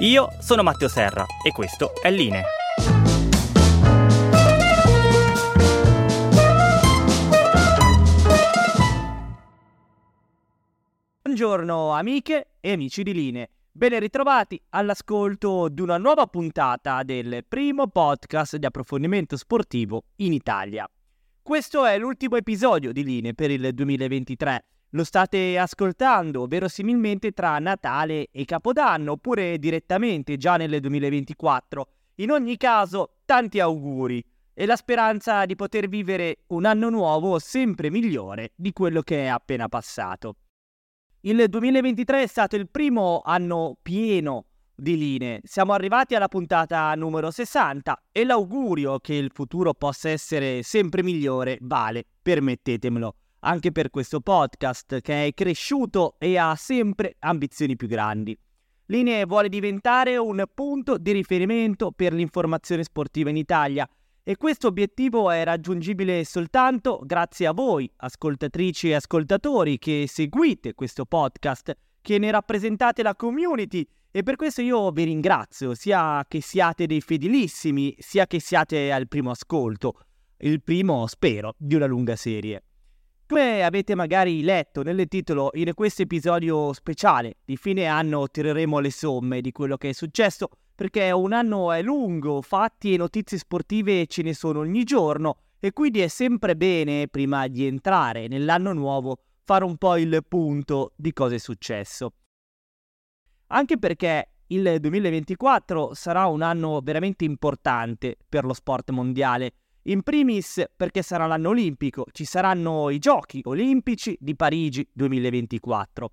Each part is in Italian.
Io sono Matteo Serra e questo è Line. Buongiorno amiche e amici di Line. Ben ritrovati all'ascolto di una nuova puntata del primo podcast di approfondimento sportivo in Italia. Questo è l'ultimo episodio di Line per il 2023 lo state ascoltando verosimilmente tra Natale e Capodanno oppure direttamente già nel 2024. In ogni caso, tanti auguri e la speranza di poter vivere un anno nuovo sempre migliore di quello che è appena passato. Il 2023 è stato il primo anno pieno di linee. Siamo arrivati alla puntata numero 60 e l'augurio che il futuro possa essere sempre migliore vale, permettetemelo anche per questo podcast che è cresciuto e ha sempre ambizioni più grandi. Linee vuole diventare un punto di riferimento per l'informazione sportiva in Italia e questo obiettivo è raggiungibile soltanto grazie a voi, ascoltatrici e ascoltatori che seguite questo podcast, che ne rappresentate la community e per questo io vi ringrazio, sia che siate dei fedelissimi, sia che siate al primo ascolto, il primo, spero, di una lunga serie. Come avete magari letto nel titolo, in questo episodio speciale di fine anno tireremo le somme di quello che è successo, perché un anno è lungo, fatti e notizie sportive ce ne sono ogni giorno e quindi è sempre bene, prima di entrare nell'anno nuovo, fare un po' il punto di cosa è successo. Anche perché il 2024 sarà un anno veramente importante per lo sport mondiale in primis perché sarà l'anno olimpico, ci saranno i giochi olimpici di Parigi 2024.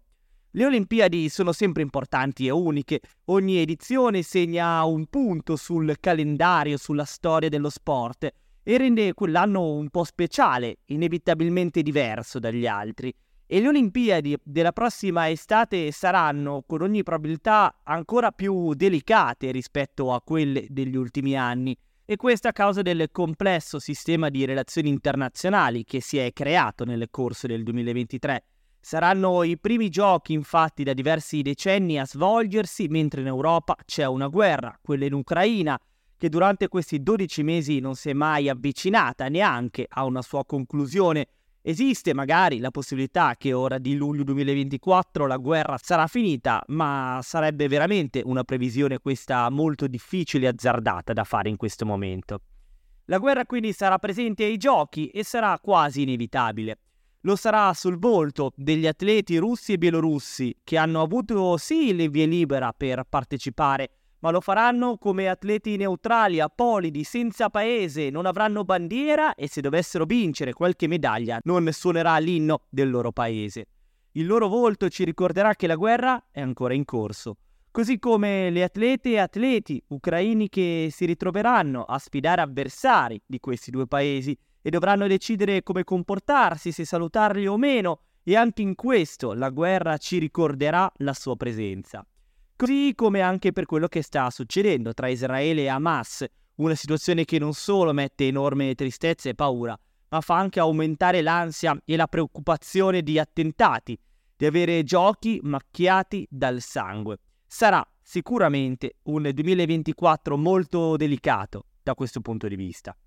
Le Olimpiadi sono sempre importanti e uniche, ogni edizione segna un punto sul calendario, sulla storia dello sport e rende quell'anno un po' speciale, inevitabilmente diverso dagli altri. E le Olimpiadi della prossima estate saranno con ogni probabilità ancora più delicate rispetto a quelle degli ultimi anni e questo a causa del complesso sistema di relazioni internazionali che si è creato nel corso del 2023. Saranno i primi giochi infatti da diversi decenni a svolgersi mentre in Europa c'è una guerra, quella in Ucraina, che durante questi 12 mesi non si è mai avvicinata neanche a una sua conclusione Esiste magari la possibilità che ora di luglio 2024 la guerra sarà finita, ma sarebbe veramente una previsione questa molto difficile e azzardata da fare in questo momento. La guerra quindi sarà presente ai giochi e sarà quasi inevitabile. Lo sarà sul volto degli atleti russi e bielorussi che hanno avuto sì il via libera per partecipare ma lo faranno come atleti neutrali, apolidi, senza paese, non avranno bandiera e se dovessero vincere qualche medaglia non suonerà l'inno del loro paese. Il loro volto ci ricorderà che la guerra è ancora in corso, così come le atlete e atleti ucraini che si ritroveranno a sfidare avversari di questi due paesi e dovranno decidere come comportarsi, se salutarli o meno, e anche in questo la guerra ci ricorderà la sua presenza. Così come anche per quello che sta succedendo tra Israele e Hamas, una situazione che non solo mette enorme tristezza e paura, ma fa anche aumentare l'ansia e la preoccupazione di attentati di avere giochi macchiati dal sangue. Sarà sicuramente un 2024 molto delicato da questo punto di vista.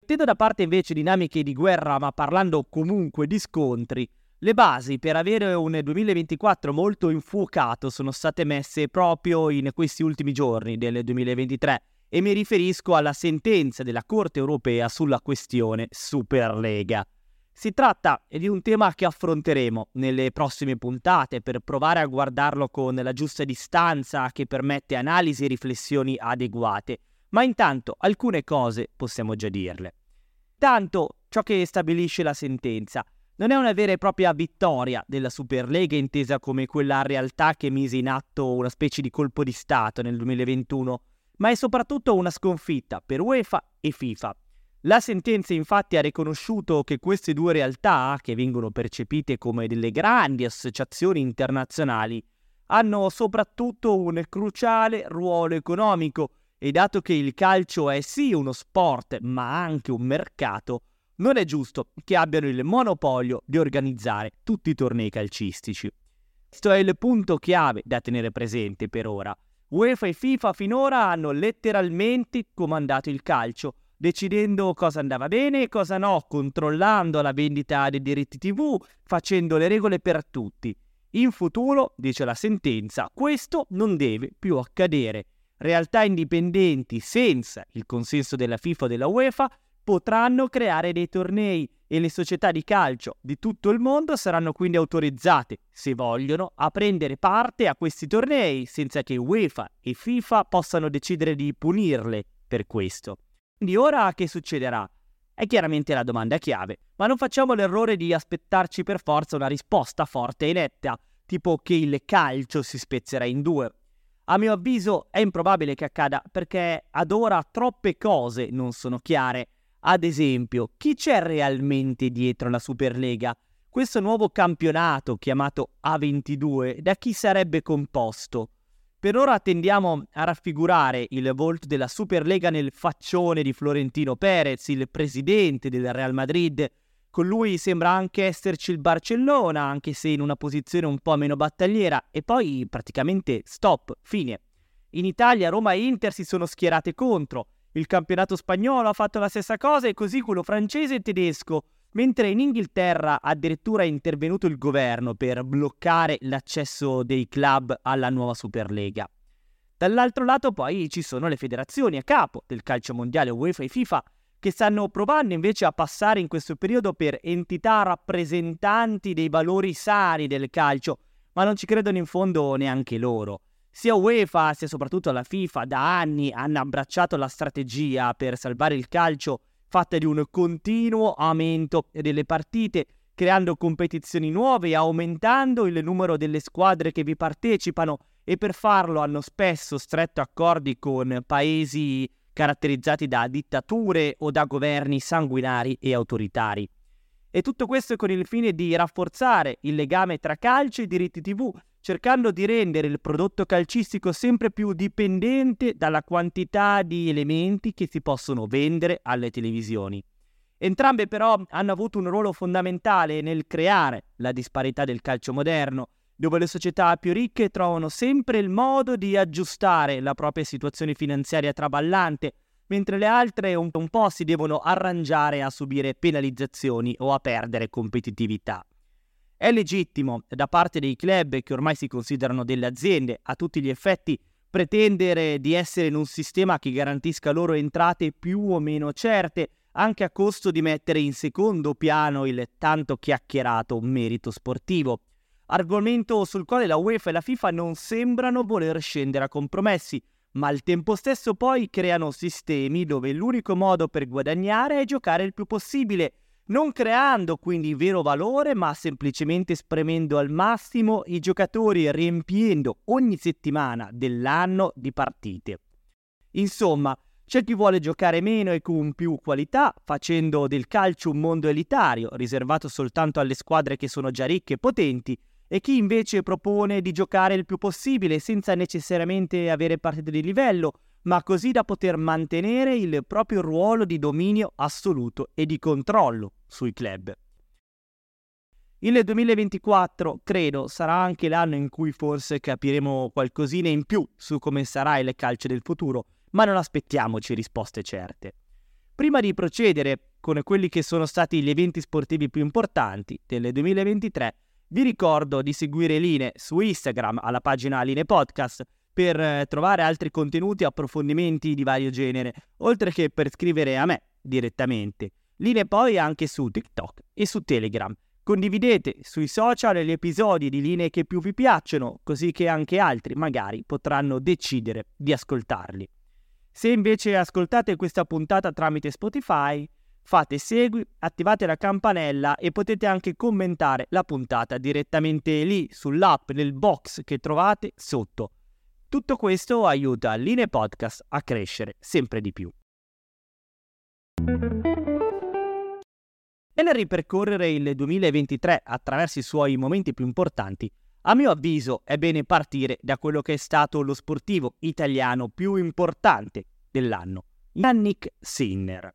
Mettendo da parte invece dinamiche di guerra, ma parlando comunque di scontri, le basi per avere un 2024 molto infuocato sono state messe proprio in questi ultimi giorni del 2023 e mi riferisco alla sentenza della Corte europea sulla questione Superlega. Si tratta di un tema che affronteremo nelle prossime puntate per provare a guardarlo con la giusta distanza che permette analisi e riflessioni adeguate, ma intanto alcune cose possiamo già dirle. Tanto ciò che stabilisce la sentenza non è una vera e propria vittoria della Superlega intesa come quella realtà che mise in atto una specie di colpo di Stato nel 2021, ma è soprattutto una sconfitta per UEFA e FIFA. La sentenza infatti ha riconosciuto che queste due realtà, che vengono percepite come delle grandi associazioni internazionali, hanno soprattutto un cruciale ruolo economico e dato che il calcio è sì uno sport ma anche un mercato, non è giusto che abbiano il monopolio di organizzare tutti i tornei calcistici. Questo è il punto chiave da tenere presente per ora. UEFA e FIFA finora hanno letteralmente comandato il calcio, decidendo cosa andava bene e cosa no, controllando la vendita dei diritti TV, facendo le regole per tutti. In futuro, dice la sentenza, questo non deve più accadere realtà indipendenti senza il consenso della FIFA o della UEFA potranno creare dei tornei e le società di calcio di tutto il mondo saranno quindi autorizzate, se vogliono, a prendere parte a questi tornei senza che UEFA e FIFA possano decidere di punirle per questo. Quindi ora che succederà? È chiaramente la domanda chiave, ma non facciamo l'errore di aspettarci per forza una risposta forte e netta, tipo che il calcio si spezzerà in due. A mio avviso è improbabile che accada perché ad ora troppe cose non sono chiare. Ad esempio, chi c'è realmente dietro la Superlega? Questo nuovo campionato chiamato A22 da chi sarebbe composto? Per ora tendiamo a raffigurare il volto della Superlega nel faccione di Florentino Perez, il presidente del Real Madrid, con lui sembra anche esserci il Barcellona, anche se in una posizione un po' meno battagliera, e poi praticamente stop, fine. In Italia Roma e Inter si sono schierate contro, il campionato spagnolo ha fatto la stessa cosa e così quello francese e tedesco, mentre in Inghilterra addirittura è intervenuto il governo per bloccare l'accesso dei club alla nuova Superlega. Dall'altro lato poi ci sono le federazioni a capo del calcio mondiale UEFA e FIFA che stanno provando invece a passare in questo periodo per entità rappresentanti dei valori sani del calcio, ma non ci credono in fondo neanche loro. Sia UEFA sia soprattutto la FIFA da anni hanno abbracciato la strategia per salvare il calcio fatta di un continuo aumento delle partite, creando competizioni nuove e aumentando il numero delle squadre che vi partecipano e per farlo hanno spesso stretto accordi con paesi caratterizzati da dittature o da governi sanguinari e autoritari. E tutto questo con il fine di rafforzare il legame tra calcio e diritti TV, cercando di rendere il prodotto calcistico sempre più dipendente dalla quantità di elementi che si possono vendere alle televisioni. Entrambe però hanno avuto un ruolo fondamentale nel creare la disparità del calcio moderno, dove le società più ricche trovano sempre il modo di aggiustare la propria situazione finanziaria traballante, mentre le altre un, po' si devono arrangiare a subire penalizzazioni o a perdere competitività. È legittimo da parte dei club che ormai si considerano delle aziende. A tutti gli effetti pretendere di essere in un sistema che garantisca loro entrate più o meno certe, anche a costo di mettere in secondo piano il tanto chiacchierato merito sportivo. Argomento sul quale la UEFA e la FIFA non sembrano voler scendere a compromessi, ma al tempo stesso poi creano sistemi dove l'unico modo per guadagnare è giocare il più possibile, non creando quindi vero valore, ma semplicemente spremendo al massimo i giocatori riempiendo ogni settimana dell'anno di partite. Insomma, c'è chi vuole giocare meno e con più qualità, facendo del calcio un mondo elitario, riservato soltanto alle squadre che sono già ricche e potenti, e chi invece propone di giocare il più possibile senza necessariamente avere partite di livello, ma così da poter mantenere il proprio ruolo di dominio assoluto e di controllo sui club. Il 2024, credo, sarà anche l'anno in cui forse capiremo qualcosina in più su come sarà il calcio del futuro, ma non aspettiamoci risposte certe. Prima di procedere con quelli che sono stati gli eventi sportivi più importanti del 2023, vi ricordo di seguire Line su Instagram alla pagina Line Podcast per eh, trovare altri contenuti e approfondimenti di vario genere, oltre che per scrivere a me direttamente. Line poi anche su TikTok e su Telegram. Condividete sui social gli episodi di linee che più vi piacciono, così che anche altri magari potranno decidere di ascoltarli. Se invece ascoltate questa puntata tramite Spotify, fate segui, attivate la campanella e potete anche commentare la puntata direttamente lì sull'app nel box che trovate sotto. Tutto questo aiuta Linee Podcast a crescere sempre di più. E nel ripercorrere il 2023 attraverso i suoi momenti più importanti, a mio avviso è bene partire da quello che è stato lo sportivo italiano più importante dell'anno, Yannick Sinner.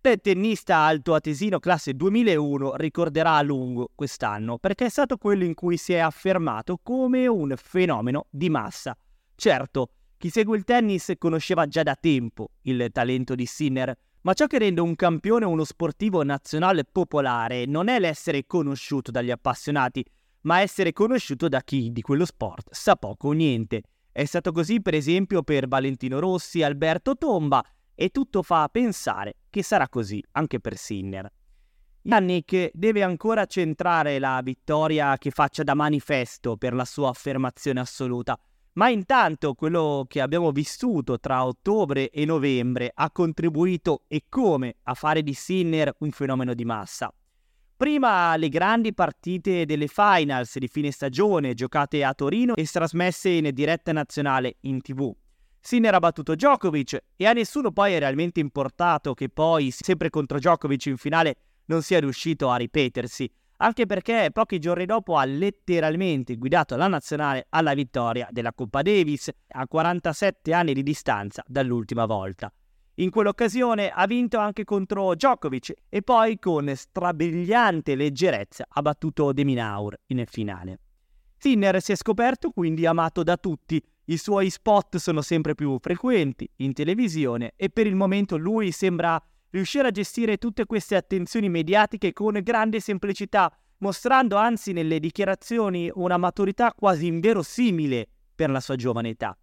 Il tennista altoatesino classe 2001 ricorderà a lungo quest'anno perché è stato quello in cui si è affermato come un fenomeno di massa. Certo, chi segue il tennis conosceva già da tempo il talento di Sinner, ma ciò che rende un campione uno sportivo nazionale popolare non è l'essere conosciuto dagli appassionati, ma essere conosciuto da chi di quello sport sa poco o niente. È stato così per esempio per Valentino Rossi, Alberto Tomba e tutto fa pensare che sarà così anche per Sinner. Yannick deve ancora centrare la vittoria che faccia da manifesto per la sua affermazione assoluta, ma intanto quello che abbiamo vissuto tra ottobre e novembre ha contribuito e come a fare di Sinner un fenomeno di massa. Prima le grandi partite delle finals di fine stagione giocate a Torino e trasmesse in diretta nazionale in tv. Sinner ha battuto Djokovic e a nessuno poi è realmente importato che poi, sempre contro Djokovic in finale, non sia riuscito a ripetersi anche perché pochi giorni dopo ha letteralmente guidato la nazionale alla vittoria della Coppa Davis a 47 anni di distanza dall'ultima volta. In quell'occasione ha vinto anche contro Djokovic e poi con strabiliante leggerezza ha battuto De Minaur in finale. Sinner si è scoperto quindi amato da tutti, i suoi spot sono sempre più frequenti in televisione e per il momento lui sembra riuscire a gestire tutte queste attenzioni mediatiche con grande semplicità, mostrando anzi nelle dichiarazioni una maturità quasi inverosimile per la sua giovane età.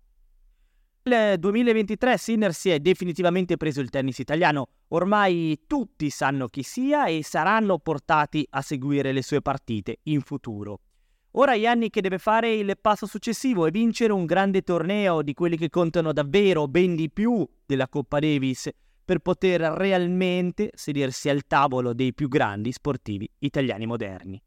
Nel 2023 Sinner si è definitivamente preso il tennis italiano, ormai tutti sanno chi sia e saranno portati a seguire le sue partite in futuro. Ora Yannick deve fare il passo successivo e vincere un grande torneo di quelli che contano davvero ben di più della Coppa Davis, per poter realmente sedersi al tavolo dei più grandi sportivi italiani moderni.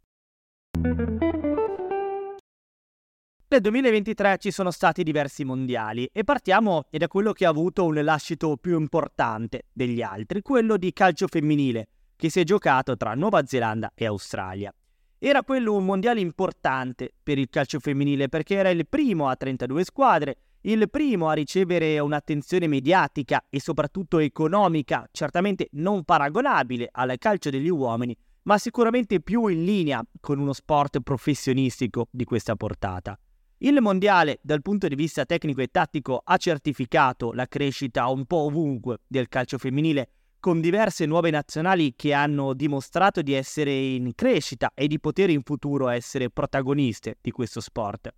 Nel 2023 ci sono stati diversi mondiali e partiamo da quello che ha avuto un lascito più importante degli altri, quello di calcio femminile, che si è giocato tra Nuova Zelanda e Australia. Era quello un mondiale importante per il calcio femminile perché era il primo a 32 squadre il primo a ricevere un'attenzione mediatica e soprattutto economica certamente non paragonabile al calcio degli uomini, ma sicuramente più in linea con uno sport professionistico di questa portata. Il mondiale, dal punto di vista tecnico e tattico, ha certificato la crescita un po' ovunque del calcio femminile, con diverse nuove nazionali che hanno dimostrato di essere in crescita e di poter in futuro essere protagoniste di questo sport.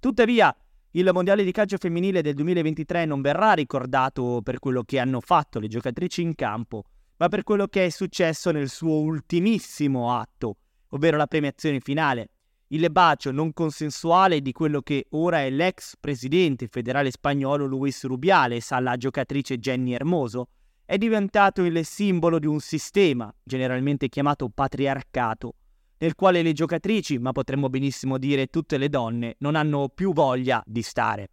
Tuttavia, il mondiale di calcio femminile del 2023 non verrà ricordato per quello che hanno fatto le giocatrici in campo, ma per quello che è successo nel suo ultimissimo atto, ovvero la premiazione finale. Il bacio non consensuale di quello che ora è l'ex presidente federale spagnolo Luis Rubiales alla giocatrice Jenny Hermoso è diventato il simbolo di un sistema, generalmente chiamato patriarcato, nel quale le giocatrici, ma potremmo benissimo dire tutte le donne, non hanno più voglia di stare.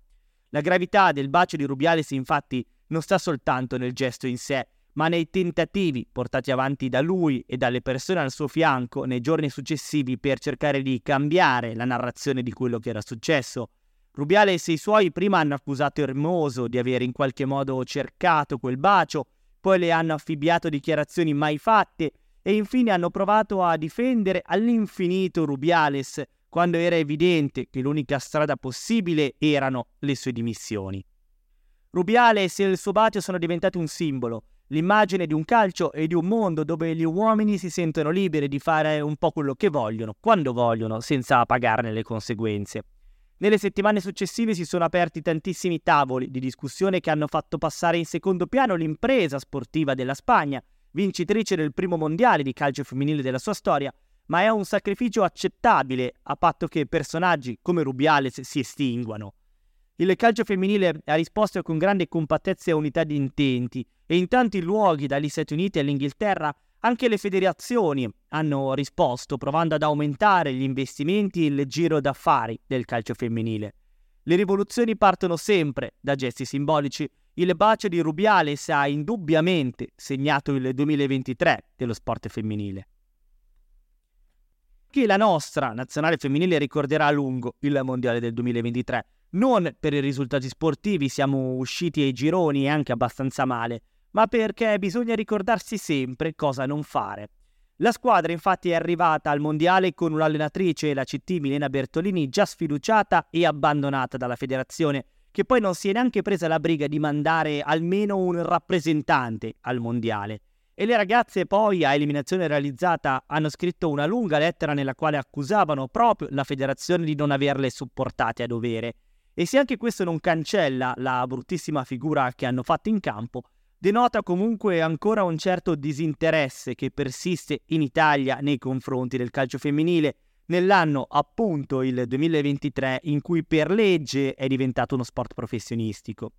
La gravità del bacio di Rubiales infatti non sta soltanto nel gesto in sé, ma nei tentativi portati avanti da lui e dalle persone al suo fianco nei giorni successivi per cercare di cambiare la narrazione di quello che era successo. Rubiales e i suoi prima hanno accusato Hermoso di aver in qualche modo cercato quel bacio, poi le hanno affibbiato dichiarazioni mai fatte e infine hanno provato a difendere all'infinito Rubiales quando era evidente che l'unica strada possibile erano le sue dimissioni. Rubiales e il suo bacio sono diventati un simbolo, l'immagine di un calcio e di un mondo dove gli uomini si sentono liberi di fare un po' quello che vogliono, quando vogliono, senza pagarne le conseguenze. Nelle settimane successive si sono aperti tantissimi tavoli di discussione che hanno fatto passare in secondo piano l'impresa sportiva della Spagna, vincitrice del primo mondiale di calcio femminile della sua storia, ma è un sacrificio accettabile a patto che personaggi come Rubiales si estinguano. Il calcio femminile ha risposto con grande compattezza e unità di intenti e in tanti luoghi, dagli Stati Uniti all'Inghilterra, anche le federazioni hanno risposto provando ad aumentare gli investimenti e il giro d'affari del calcio femminile. Le rivoluzioni partono sempre da gesti simbolici. Il bacio di Rubiales ha indubbiamente segnato il 2023 dello sport femminile. Che la nostra nazionale femminile ricorderà a lungo il mondiale del 2023 non per i risultati sportivi, siamo usciti ai gironi anche abbastanza male, ma perché bisogna ricordarsi sempre cosa non fare. La squadra infatti è arrivata al mondiale con un'allenatrice, la CT Milena Bertolini, già sfiduciata e abbandonata dalla federazione, che poi non si è neanche presa la briga di mandare almeno un rappresentante al mondiale. E le ragazze poi, a eliminazione realizzata, hanno scritto una lunga lettera nella quale accusavano proprio la federazione di non averle supportate a dovere e se anche questo non cancella la bruttissima figura che hanno fatto in campo, denota comunque ancora un certo disinteresse che persiste in Italia nei confronti del calcio femminile, nell'anno appunto il 2023 in cui per legge è diventato uno sport professionistico.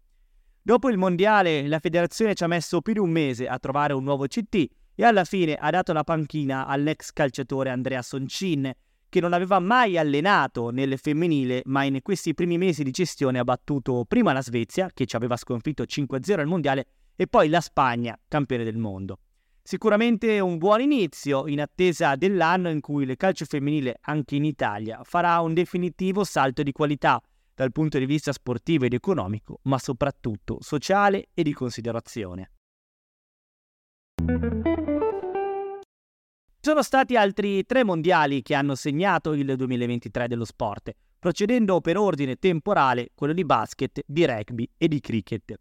Dopo il mondiale la federazione ci ha messo più di un mese a trovare un nuovo CT e alla fine ha dato la panchina all'ex calciatore Andrea Soncin, che non aveva mai allenato nel femminile, ma in questi primi mesi di gestione ha battuto prima la Svezia, che ci aveva sconfitto 5-0 al mondiale, e poi la Spagna, campione del mondo. Sicuramente un buon inizio in attesa dell'anno in cui il calcio femminile anche in Italia farà un definitivo salto di qualità dal punto di vista sportivo ed economico, ma soprattutto sociale e di considerazione. Ci sono stati altri tre mondiali che hanno segnato il 2023 dello sport, procedendo per ordine temporale quello di basket, di rugby e di cricket.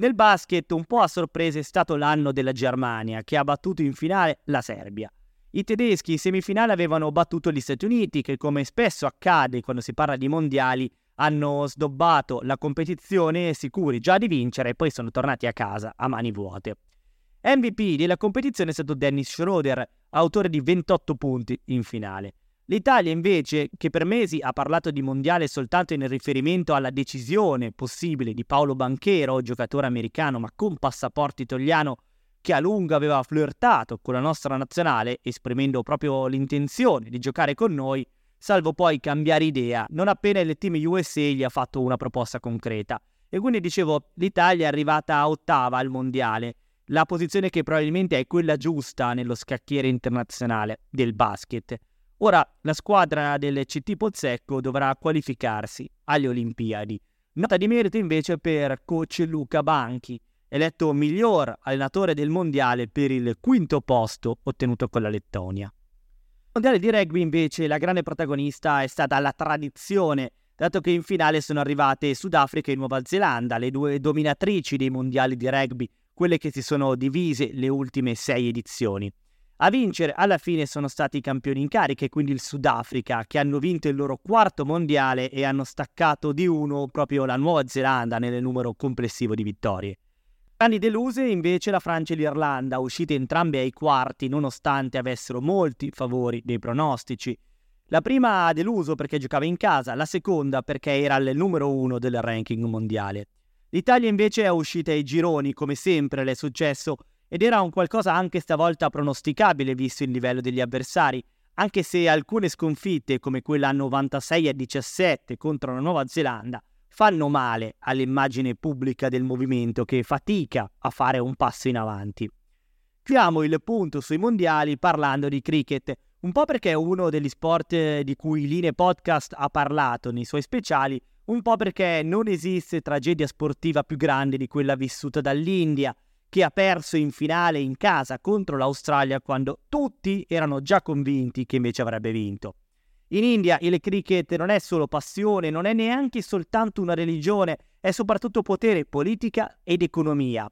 Nel basket un po' a sorpresa è stato l'anno della Germania, che ha battuto in finale la Serbia. I tedeschi in semifinale avevano battuto gli Stati Uniti, che come spesso accade quando si parla di mondiali, hanno sdobbato la competizione sicuri già di vincere e poi sono tornati a casa a mani vuote. MVP della competizione è stato Dennis Schroeder, autore di 28 punti in finale. L'Italia invece, che per mesi ha parlato di mondiale soltanto in riferimento alla decisione possibile di Paolo Banchero, giocatore americano ma con passaporto italiano, che a lungo aveva flirtato con la nostra nazionale, esprimendo proprio l'intenzione di giocare con noi, salvo poi cambiare idea non appena il team USA gli ha fatto una proposta concreta. E quindi dicevo, l'Italia è arrivata a ottava al mondiale la posizione che probabilmente è quella giusta nello scacchiere internazionale del basket. Ora la squadra del CT Pozzecco dovrà qualificarsi alle Olimpiadi. Nota di merito invece per coach Luca Banchi, eletto miglior allenatore del mondiale per il quinto posto ottenuto con la Lettonia. Nel mondiale di rugby invece la grande protagonista è stata la tradizione, dato che in finale sono arrivate Sudafrica e Nuova Zelanda, le due dominatrici dei mondiali di rugby quelle che si sono divise le ultime sei edizioni. A vincere alla fine sono stati i campioni in carica quindi il Sudafrica, che hanno vinto il loro quarto mondiale e hanno staccato di uno proprio la Nuova Zelanda nel numero complessivo di vittorie. Grandi deluse invece la Francia e l'Irlanda, uscite entrambe ai quarti nonostante avessero molti favori dei pronostici. La prima ha deluso perché giocava in casa, la seconda perché era il numero uno del ranking mondiale. L'Italia invece è uscita ai gironi, come sempre le è successo, ed era un qualcosa anche stavolta pronosticabile visto il livello degli avversari, anche se alcune sconfitte, come quella 96 a 17 contro la Nuova Zelanda, fanno male all'immagine pubblica del movimento che fatica a fare un passo in avanti. Chiudiamo il punto sui mondiali parlando di cricket, un po' perché è uno degli sport di cui Line Podcast ha parlato nei suoi speciali, un po' perché non esiste tragedia sportiva più grande di quella vissuta dall'India, che ha perso in finale in casa contro l'Australia quando tutti erano già convinti che invece avrebbe vinto. In India il cricket non è solo passione, non è neanche soltanto una religione, è soprattutto potere, politica ed economia.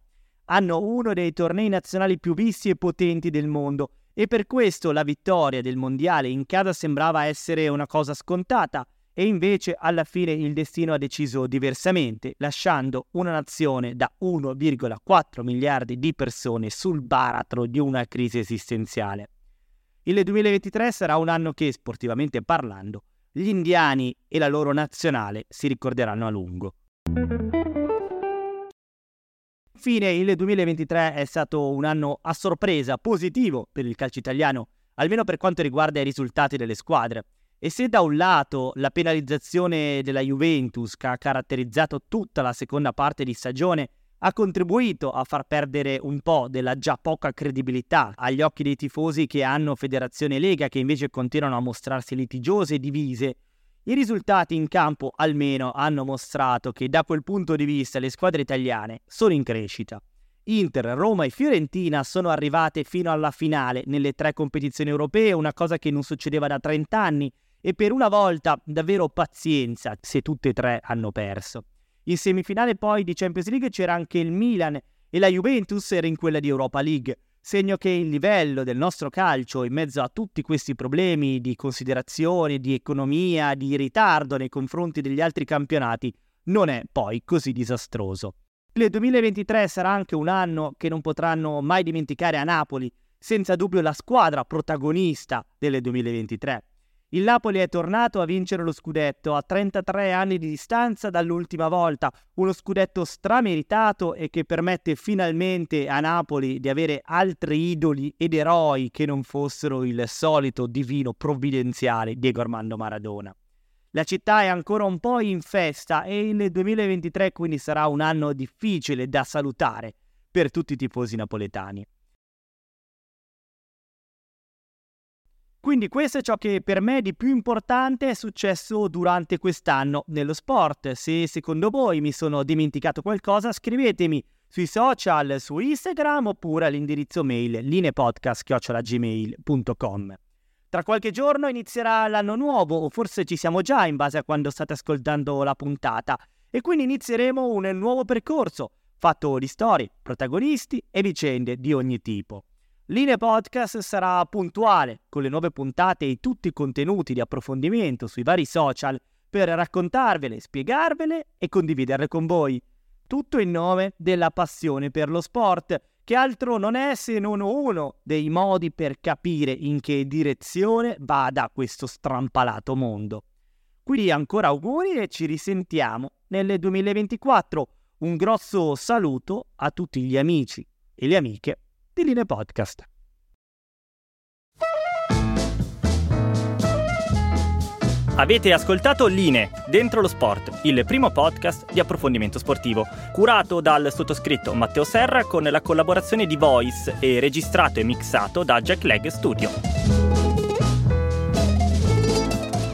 Hanno uno dei tornei nazionali più visti e potenti del mondo e per questo la vittoria del mondiale in casa sembrava essere una cosa scontata e invece alla fine il destino ha deciso diversamente, lasciando una nazione da 1,4 miliardi di persone sul baratro di una crisi esistenziale. Il 2023 sarà un anno che, sportivamente parlando, gli indiani e la loro nazionale si ricorderanno a lungo. Infine, il 2023 è stato un anno a sorpresa positivo per il calcio italiano, almeno per quanto riguarda i risultati delle squadre. E se da un lato la penalizzazione della Juventus, che ha caratterizzato tutta la seconda parte di stagione, ha contribuito a far perdere un po' della già poca credibilità agli occhi dei tifosi che hanno Federazione Lega, che invece continuano a mostrarsi litigiose e divise, i risultati in campo almeno hanno mostrato che da quel punto di vista le squadre italiane sono in crescita. Inter, Roma e Fiorentina sono arrivate fino alla finale nelle tre competizioni europee, una cosa che non succedeva da 30 anni e per una volta davvero pazienza se tutte e tre hanno perso. In semifinale poi di Champions League c'era anche il Milan e la Juventus era in quella di Europa League segno che il livello del nostro calcio in mezzo a tutti questi problemi di considerazione, di economia, di ritardo nei confronti degli altri campionati non è poi così disastroso. Il 2023 sarà anche un anno che non potranno mai dimenticare a Napoli, senza dubbio la squadra protagonista del 2023. Il Napoli è tornato a vincere lo scudetto a 33 anni di distanza dall'ultima volta, uno scudetto strameritato e che permette finalmente a Napoli di avere altri idoli ed eroi che non fossero il solito divino provvidenziale Diego Armando Maradona. La città è ancora un po' in festa e il 2023 quindi sarà un anno difficile da salutare per tutti i tifosi napoletani. Quindi questo è ciò che per me di più importante è successo durante quest'anno nello sport. Se secondo voi mi sono dimenticato qualcosa, scrivetemi sui social, su Instagram oppure all'indirizzo mail linepodcast.gmail.com. Tra qualche giorno inizierà l'anno nuovo, o forse ci siamo già in base a quando state ascoltando la puntata, e quindi inizieremo un nuovo percorso fatto di storie, protagonisti e vicende di ogni tipo. Linea Podcast sarà puntuale con le nuove puntate e tutti i contenuti di approfondimento sui vari social per raccontarvele, spiegarvele e condividerle con voi. Tutto in nome della passione per lo sport, che altro non è se non uno dei modi per capire in che direzione vada questo strampalato mondo. Quindi ancora auguri e ci risentiamo nel 2024. Un grosso saluto a tutti gli amici e le amiche di Linee Podcast. Avete ascoltato Line, Dentro lo Sport, il primo podcast di approfondimento sportivo, curato dal sottoscritto Matteo Serra con la collaborazione di Voice e registrato e mixato da Jack Leg Studio.